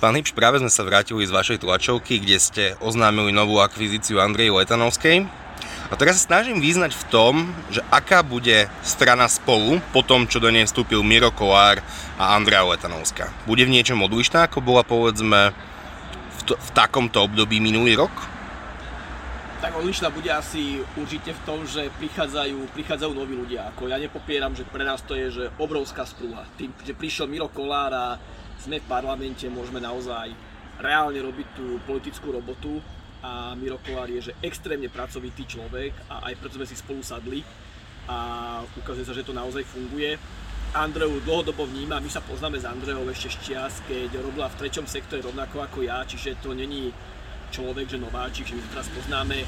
Pán Hipš, práve sme sa vrátili z vašej tlačovky, kde ste oznámili novú akvizíciu Andrej Letanovskej. A teraz sa snažím význať v tom, že aká bude strana spolu po tom, čo do nej vstúpil Miro Kolár a Andrea Letanovská. Bude v niečom odlišná, ako bola povedzme v, to, v takomto období minulý rok? Tak odlišná bude asi určite v tom, že prichádzajú, prichádzajú noví ľudia. Ako ja nepopieram, že pre nás to je že obrovská sprúha. Tým, že prišiel Miro Kolár a sme v parlamente, môžeme naozaj reálne robiť tú politickú robotu a Miro Kolár je že extrémne pracovitý človek a aj preto sme si spolu sadli a ukazuje sa, že to naozaj funguje. Andreu dlhodobo vníma, my sa poznáme s Andreou ešte z čias, keď robila v treťom sektore rovnako ako ja, čiže to není človek, že nováčik, že my sa teraz poznáme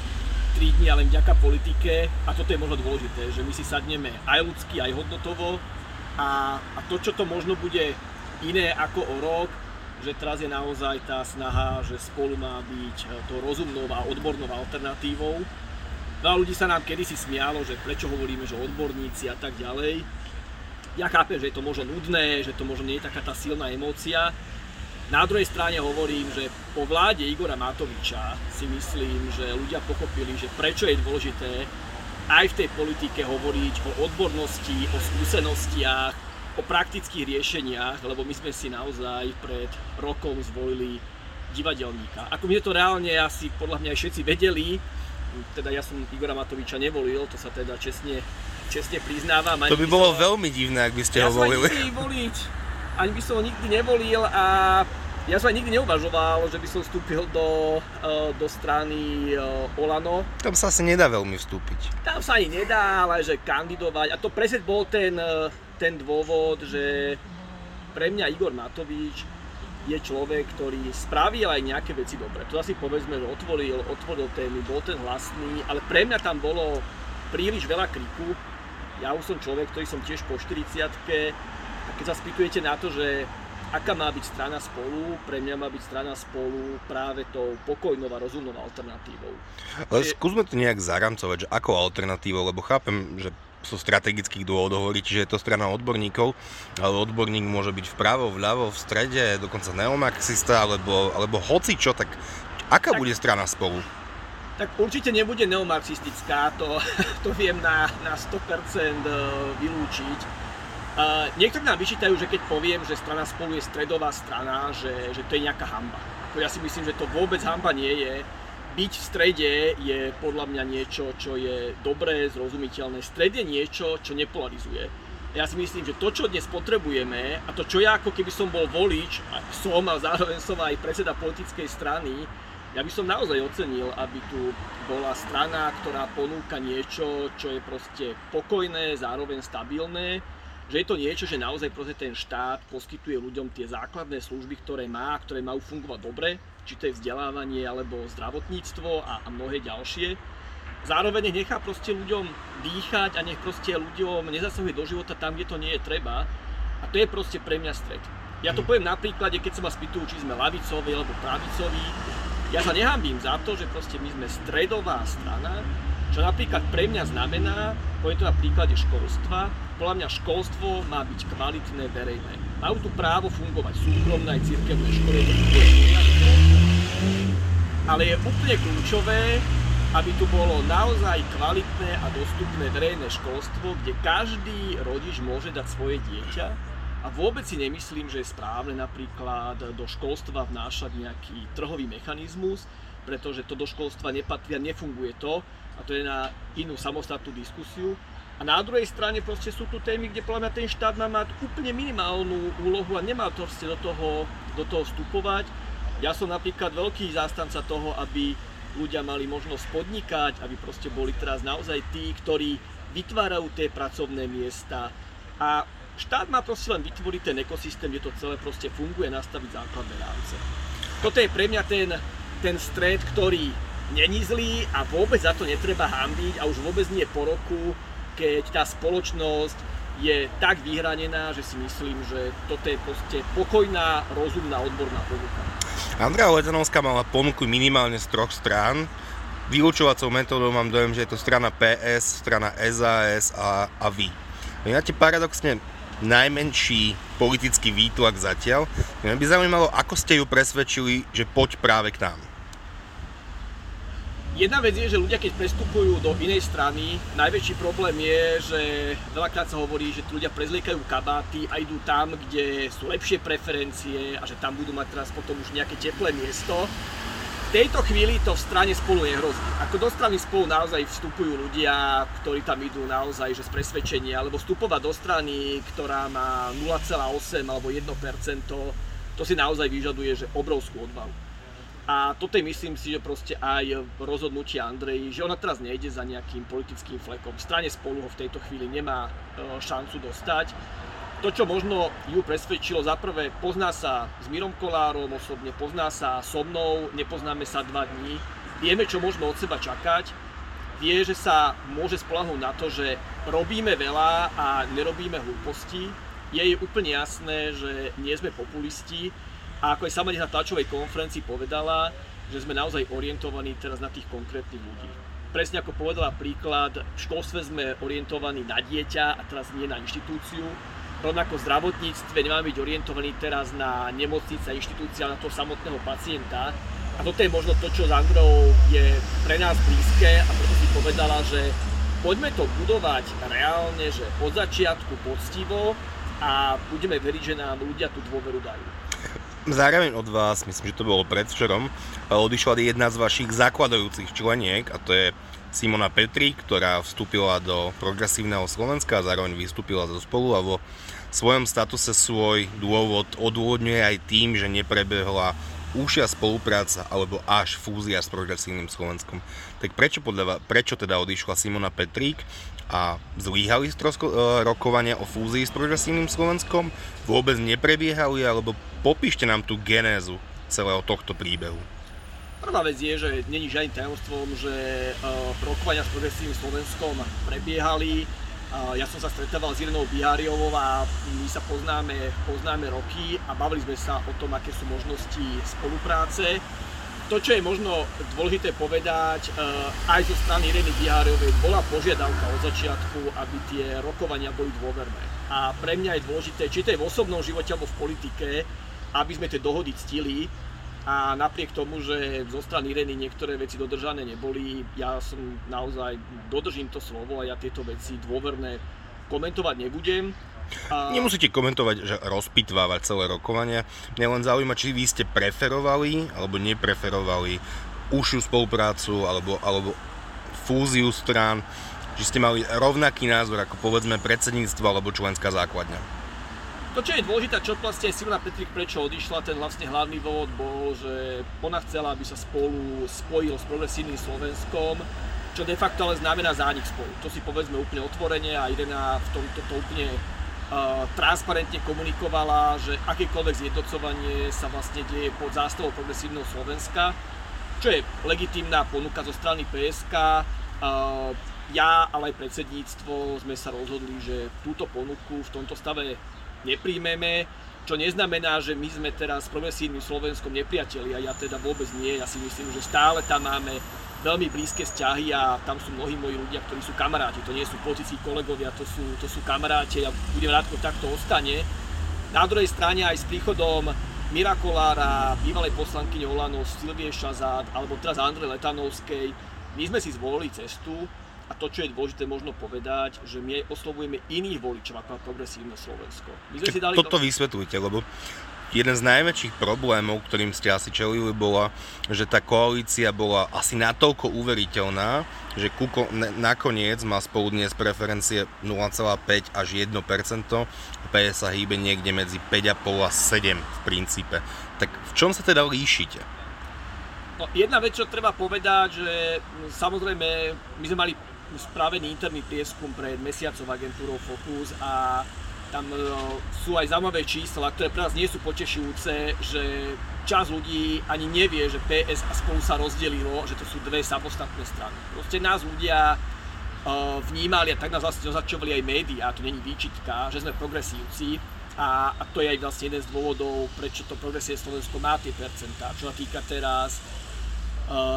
3 dní, ale vďaka politike a toto je možno dôležité, že my si sadneme aj ľudsky, aj hodnotovo a, a to, čo to možno bude iné ako o rok, že teraz je naozaj tá snaha, že spolu má byť eh, to rozumnou a odbornou alternatívou. Veľa ľudí sa nám kedysi smialo, že prečo hovoríme, že odborníci a tak ďalej. Ja chápem, že je to možno nudné, že to možno nie je taká tá silná emócia. Na druhej strane hovorím, že po vláde Igora Matoviča si myslím, že ľudia pochopili, že prečo je dôležité aj v tej politike hovoriť o odbornosti, o skúsenostiach, o praktických riešeniach, lebo my sme si naozaj pred rokom zvolili divadelníka. Ako my to reálne asi podľa mňa aj všetci vedeli, teda ja som Igora Matoviča nevolil, to sa teda čestne, čestne priznávam. to by bolo som, veľmi divné, ak by ste ja ho volili. Ja som voliť, ani by som ho nikdy nevolil a ja som aj nikdy neuvažoval, že by som vstúpil do, eh, do strany eh, Olano. Tam sa asi nedá veľmi vstúpiť. Tam sa ani nedá, ale že kandidovať. A to presne bol ten eh, ten dôvod, že pre mňa Igor Matovič je človek, ktorý spravil aj nejaké veci dobre. To asi povedzme, že otvoril, otvoril témy, bol ten hlasný, ale pre mňa tam bolo príliš veľa kriku. Ja už som človek, ktorý som tiež po 40 a keď sa spýtujete na to, že aká má byť strana spolu, pre mňa má byť strana spolu práve tou pokojnou a rozumnou alternatívou. Ale skúsme to nejak zaramcovať, že ako alternatívou, lebo chápem, že zo strategických dôvodov hovorí, čiže je to strana odborníkov, ale odborník môže byť vpravo, vľavo, v strede, dokonca neomarxista, alebo, alebo hoci čo, tak aká tak, bude strana spolu? Tak určite nebude neomarxistická, to, to viem na, na 100% e, vylúčiť. Uh, niektorí nám vyčítajú, že keď poviem, že strana spolu je stredová strana, že, že to je nejaká hamba. Ja si myslím, že to vôbec hamba nie je byť v strede je podľa mňa niečo, čo je dobré, zrozumiteľné. Stred je niečo, čo nepolarizuje. Ja si myslím, že to, čo dnes potrebujeme, a to, čo ja ako keby som bol volič, a som a zároveň som aj predseda politickej strany, ja by som naozaj ocenil, aby tu bola strana, ktorá ponúka niečo, čo je proste pokojné, zároveň stabilné, že je to niečo, že naozaj proste ten štát poskytuje ľuďom tie základné služby, ktoré má, ktoré majú fungovať dobre, či to je vzdelávanie alebo zdravotníctvo a, a mnohé ďalšie. Zároveň nech nechá proste ľuďom dýchať a nech proste ľuďom nezasahuje do života tam, kde to nie je treba. A to je proste pre mňa stred. Ja to mhm. poviem na príklade, keď sa ma spýtujú, či sme lavicoví alebo pravicoví. Ja sa nehambím za to, že proste my sme stredová strana, čo napríklad pre mňa znamená, poviem to na príklade školstva, podľa mňa školstvo má byť kvalitné, verejné. Majú tu právo fungovať súkromné aj cirkevné školy, ale je úplne kľúčové, aby tu bolo naozaj kvalitné a dostupné verejné školstvo, kde každý rodič môže dať svoje dieťa a vôbec si nemyslím, že je správne napríklad do školstva vnášať nejaký trhový mechanizmus, pretože to do školstva nepatrí a nefunguje to, a to je na inú samostatnú diskusiu. A na druhej strane proste sú tu témy, kde podľa mňa ten štát má mať úplne minimálnu úlohu a nemá to do toho, do toho vstupovať. Ja som napríklad veľký zástanca toho, aby ľudia mali možnosť podnikať, aby proste boli teraz naozaj tí, ktorí vytvárajú tie pracovné miesta. A štát má proste len vytvoriť ten ekosystém, kde to celé proste funguje, nastaviť základné rámce. Toto je pre mňa ten, ten stred, ktorý není zlý a vôbec za to netreba hambiť a už vôbec nie po roku, keď tá spoločnosť je tak vyhranená, že si myslím, že toto je proste pokojná, rozumná, odborná ponuka. Andrea Letanovská mala ponuku minimálne z troch strán. Vylúčovacou metódou mám dojem, že je to strana PS, strana SAS a, a vy. Ja ti paradoxne najmenší politický výtlak zatiaľ. Mňa by zaujímalo, ako ste ju presvedčili, že poď práve k nám. Jedna vec je, že ľudia, keď prestupujú do inej strany, najväčší problém je, že veľakrát sa hovorí, že tí ľudia prezliekajú kabáty a idú tam, kde sú lepšie preferencie a že tam budú mať teraz potom už nejaké teplé miesto. V tejto chvíli to v strane spolu nehrozí. Ako do strany spolu naozaj vstupujú ľudia, ktorí tam idú naozaj že z presvedčenia, alebo vstupovať do strany, ktorá má 0,8 alebo 1%, to si naozaj vyžaduje že obrovskú odvahu. A toto je myslím si, že proste aj rozhodnutie Andrej, že ona teraz nejde za nejakým politickým flekom. V strane spolu ho v tejto chvíli nemá e, šancu dostať. To, čo možno ju presvedčilo, za prvé pozná sa s Mirom Kolárom osobne, pozná sa so mnou, nepoznáme sa dva dní, vieme, čo môžeme od seba čakať, vie, že sa môže spolahnúť na to, že robíme veľa a nerobíme hlúposti. Je jej úplne jasné, že nie sme populisti, a ako aj sama na tlačovej konferencii povedala, že sme naozaj orientovaní teraz na tých konkrétnych ľudí. Presne ako povedala príklad, v školstve sme orientovaní na dieťa a teraz nie na inštitúciu. Rovnako v zdravotníctve nemáme byť orientovaní teraz na nemocnice inštitúcia, na toho samotného pacienta. A toto je možno to, čo s Androu je pre nás blízke a preto si povedala, že poďme to budovať reálne, že od začiatku poctivo a budeme veriť, že nám ľudia tú dôveru dajú. Zároveň od vás, myslím, že to bolo predvčerom, odišla jedna z vašich zakladajúcich členiek a to je Simona Petri, ktorá vstúpila do progresívneho Slovenska a zároveň vystúpila zo spolu a vo svojom statuse svoj dôvod odôvodňuje aj tým, že neprebehla úšia spolupráca alebo až fúzia s progresívnym Slovenskom. Tak prečo, podľa, prečo teda odišla Simona Petrík a zlíhali strosko, e, rokovania o fúzii s progresívnym Slovenskom? Vôbec neprebiehali, alebo popíšte nám tú genézu celého tohto príbehu. Prvá vec je, že není žiadnym tajomstvom, že uh, rokovania s progresívnym Slovenskom prebiehali. Ja som sa stretával s Irenou Biháriovou a my sa poznáme, poznáme roky a bavili sme sa o tom, aké sú možnosti spolupráce to, čo je možno dôležité povedať, eh, aj zo strany Ireny Diáriovej bola požiadavka od začiatku, aby tie rokovania boli dôverné. A pre mňa je dôležité, či to je v osobnom živote alebo v politike, aby sme tie dohody ctili a napriek tomu, že zo strany Ireny niektoré veci dodržané neboli, ja som naozaj dodržím to slovo a ja tieto veci dôverné komentovať nebudem a... Nemusíte komentovať, že rozpitvávať celé rokovania. Mňa len zaujíma, či vy ste preferovali alebo nepreferovali užšiu spoluprácu alebo, alebo fúziu strán, či ste mali rovnaký názor ako povedzme predsedníctvo alebo členská základňa. To, čo je dôležité, čo vlastne Simona Petrik prečo odišla, ten vlastne hlavný dôvod bol, že ona chcela, aby sa spolu spojil s progresívnym Slovenskom, čo de facto ale znamená zánik spolu. To si povedzme úplne otvorene a Irena v tomto to úplne transparentne komunikovala, že akékoľvek zjednocovanie sa vlastne deje pod zástavou progresívneho Slovenska, čo je legitímna ponuka zo strany PSK. Ja, ale aj predsedníctvo sme sa rozhodli, že túto ponuku v tomto stave nepríjmeme, čo neznamená, že my sme teraz s progresívnym Slovenskom nepriatelia, ja teda vôbec nie, ja si myslím, že stále tam máme veľmi blízke vzťahy a tam sú mnohí moji ľudia, ktorí sú kamaráti. To nie sú politici kolegovia, to sú, to sú kamaráti a budem rád, keď takto ostane. Na druhej strane aj s príchodom Mira Kolára, bývalej poslankyne Olano, Silvie Šazát alebo teraz Andrej Letanovskej, my sme si zvolili cestu a to, čo je dôležité možno povedať, že my oslovujeme iných voličov ako progresívne Slovensko. My sme si dali toto do... vysvetľujte, lebo jeden z najväčších problémov, ktorým ste asi čelili, bola, že tá koalícia bola asi natoľko uveriteľná, že kuko, nakoniec má spolu dnes preferencie 0,5 až 1%, PS sa hýbe niekde medzi 5,5 a 7 v princípe. Tak v čom sa teda líšite? No, jedna vec, čo treba povedať, že samozrejme my sme mali spravený interný prieskum pred mesiacom agentúrou Focus a tam e, sú aj zaujímavé čísla, ktoré pre nás nie sú potešujúce, že čas ľudí ani nevie, že PS a spolu sa rozdelilo, že to sú dve samostatné strany. Proste nás ľudia e, vnímali a tak nás vlastne označovali aj médiá, to není výčitka, že sme progresívci a, a to je aj vlastne jeden z dôvodov, prečo to progresívne Slovensko má tie percentá. Čo sa týka teraz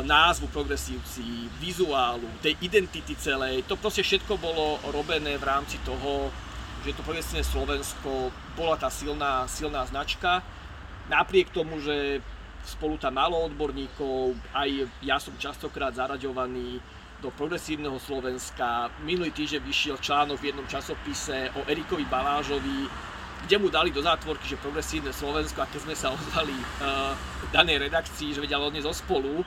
názvu progresívci, vizuálu, tej identity celej, to proste všetko bolo robené v rámci toho, že že to progresívne Slovensko bola tá silná, silná značka. Napriek tomu, že spolu tam malo odborníkov, aj ja som častokrát zaraďovaný do progresívneho Slovenska. Minulý týždeň vyšiel článok v jednom časopise o Erikovi Balážovi, kde mu dali do zátvorky, že progresívne Slovensko, a keď sme sa ozvali uh, danej redakcii, že vedia odniesť zo spolu,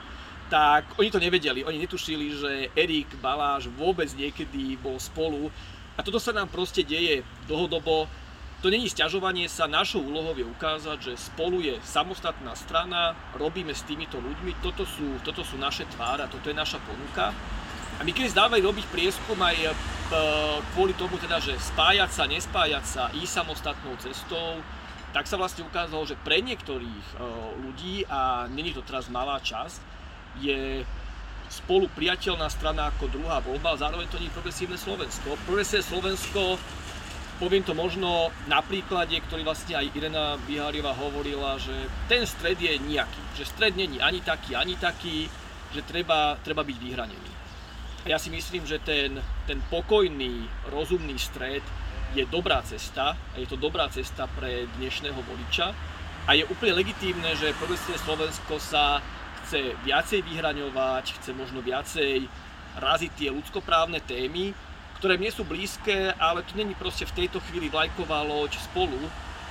tak oni to nevedeli, oni netušili, že Erik Baláš vôbec niekedy bol spolu. A toto sa nám proste deje dlhodobo. To není sťažovanie sa, našou úlohou je ukázať, že spolu je samostatná strana, robíme s týmito ľuďmi, toto sú, toto sú naše tvára, toto je naša ponuka. A my keď zdávali robiť prieskum aj kvôli tomu teda, že spájať sa, nespájať sa, ísť samostatnou cestou, tak sa vlastne ukázalo, že pre niektorých e, ľudí, a není to teraz malá časť, je spolu priateľná strana ako druhá voľba, ale zároveň to nie je progresívne Slovensko. Progresívne Slovensko, poviem to možno na príklade, ktorý vlastne aj Irena Biháriova hovorila, že ten stred je nejaký, že stred není ani taký, ani taký, že treba, treba byť vyhranený. Ja si myslím, že ten, ten pokojný, rozumný stred je dobrá cesta a je to dobrá cesta pre dnešného voliča a je úplne legitímne, že progresívne Slovensko sa chce viacej vyhraňovať, chce možno viacej raziť tie ľudskoprávne témy, ktoré mne sú blízke, ale to není proste v tejto chvíli vlajková loď spolu.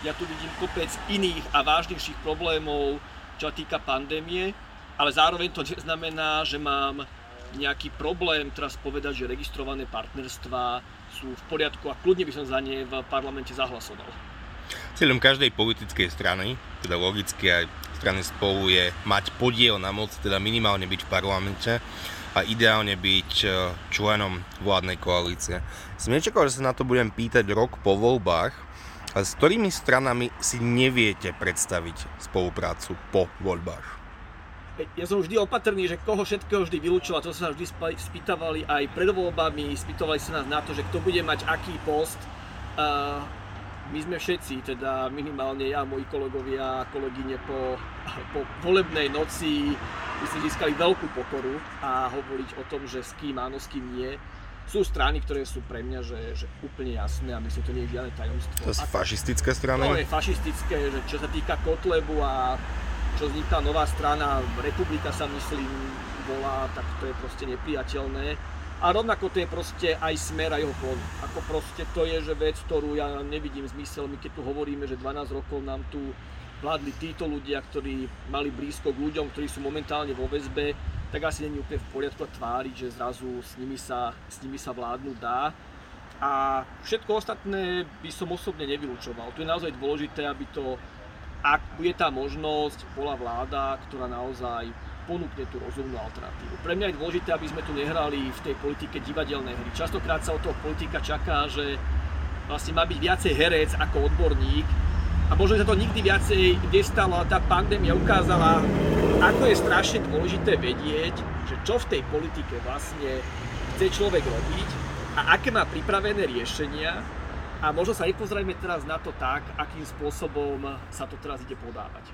Ja tu vidím kopec iných a vážnejších problémov, čo sa týka pandémie, ale zároveň to neznamená, že mám nejaký problém teraz povedať, že registrované partnerstvá sú v poriadku a kľudne by som za ne v parlamente zahlasoval. Cieľom každej politickej strany, teda logicky aj strany spolu, je mať podiel na moc, teda minimálne byť v parlamente a ideálne byť e, členom vládnej koalície. Som nečakal, že sa na to budem pýtať rok po voľbách, ale s ktorými stranami si neviete predstaviť spoluprácu po voľbách? Ja som vždy opatrný, že koho všetkého vždy vylúčil a to sa vždy spýtavali aj pred voľbami, spýtovali sa nás na to, že kto bude mať aký post. Uh, my sme všetci, teda minimálne ja, moji kolegovia a kolegyne po, po volebnej noci my sme získali veľkú pokoru a hovoriť o tom, že s kým áno, s kým nie. Sú strany, ktoré sú pre mňa že, že úplne jasné a myslím, to nie je žiadne tajomstvo. To sú fašistické strany? To je fašistické, že čo sa týka Kotlebu a čo vznikla nová strana, Republika sa myslím volá, tak to je proste nepriateľné. A rovnako to je proste aj smer a jeho. Ako proste to je, že vec, ktorú ja nevidím zmysel, my keď tu hovoríme, že 12 rokov nám tu vládli títo ľudia, ktorí mali blízko k ľuďom, ktorí sú momentálne vo väzbe, tak asi není úplne v poriadku tváriť, že zrazu s nimi sa, s nimi sa vládnuť dá. A všetko ostatné by som osobne nevylúčoval. Tu je naozaj dôležité, aby to ak bude tá možnosť, bola vláda, ktorá naozaj ponúkne tú rozumnú alternatívu. Pre mňa je dôležité, aby sme tu nehrali v tej politike divadelnej hry. Častokrát sa od toho politika čaká, že vlastne má byť viacej herec ako odborník a možno sa to nikdy viacej nestalo, ale tá pandémia ukázala, ako je strašne dôležité vedieť, že čo v tej politike vlastne chce človek robiť a aké má pripravené riešenia a možno sa nepozrieme teraz na to tak, akým spôsobom sa to teraz ide podávať.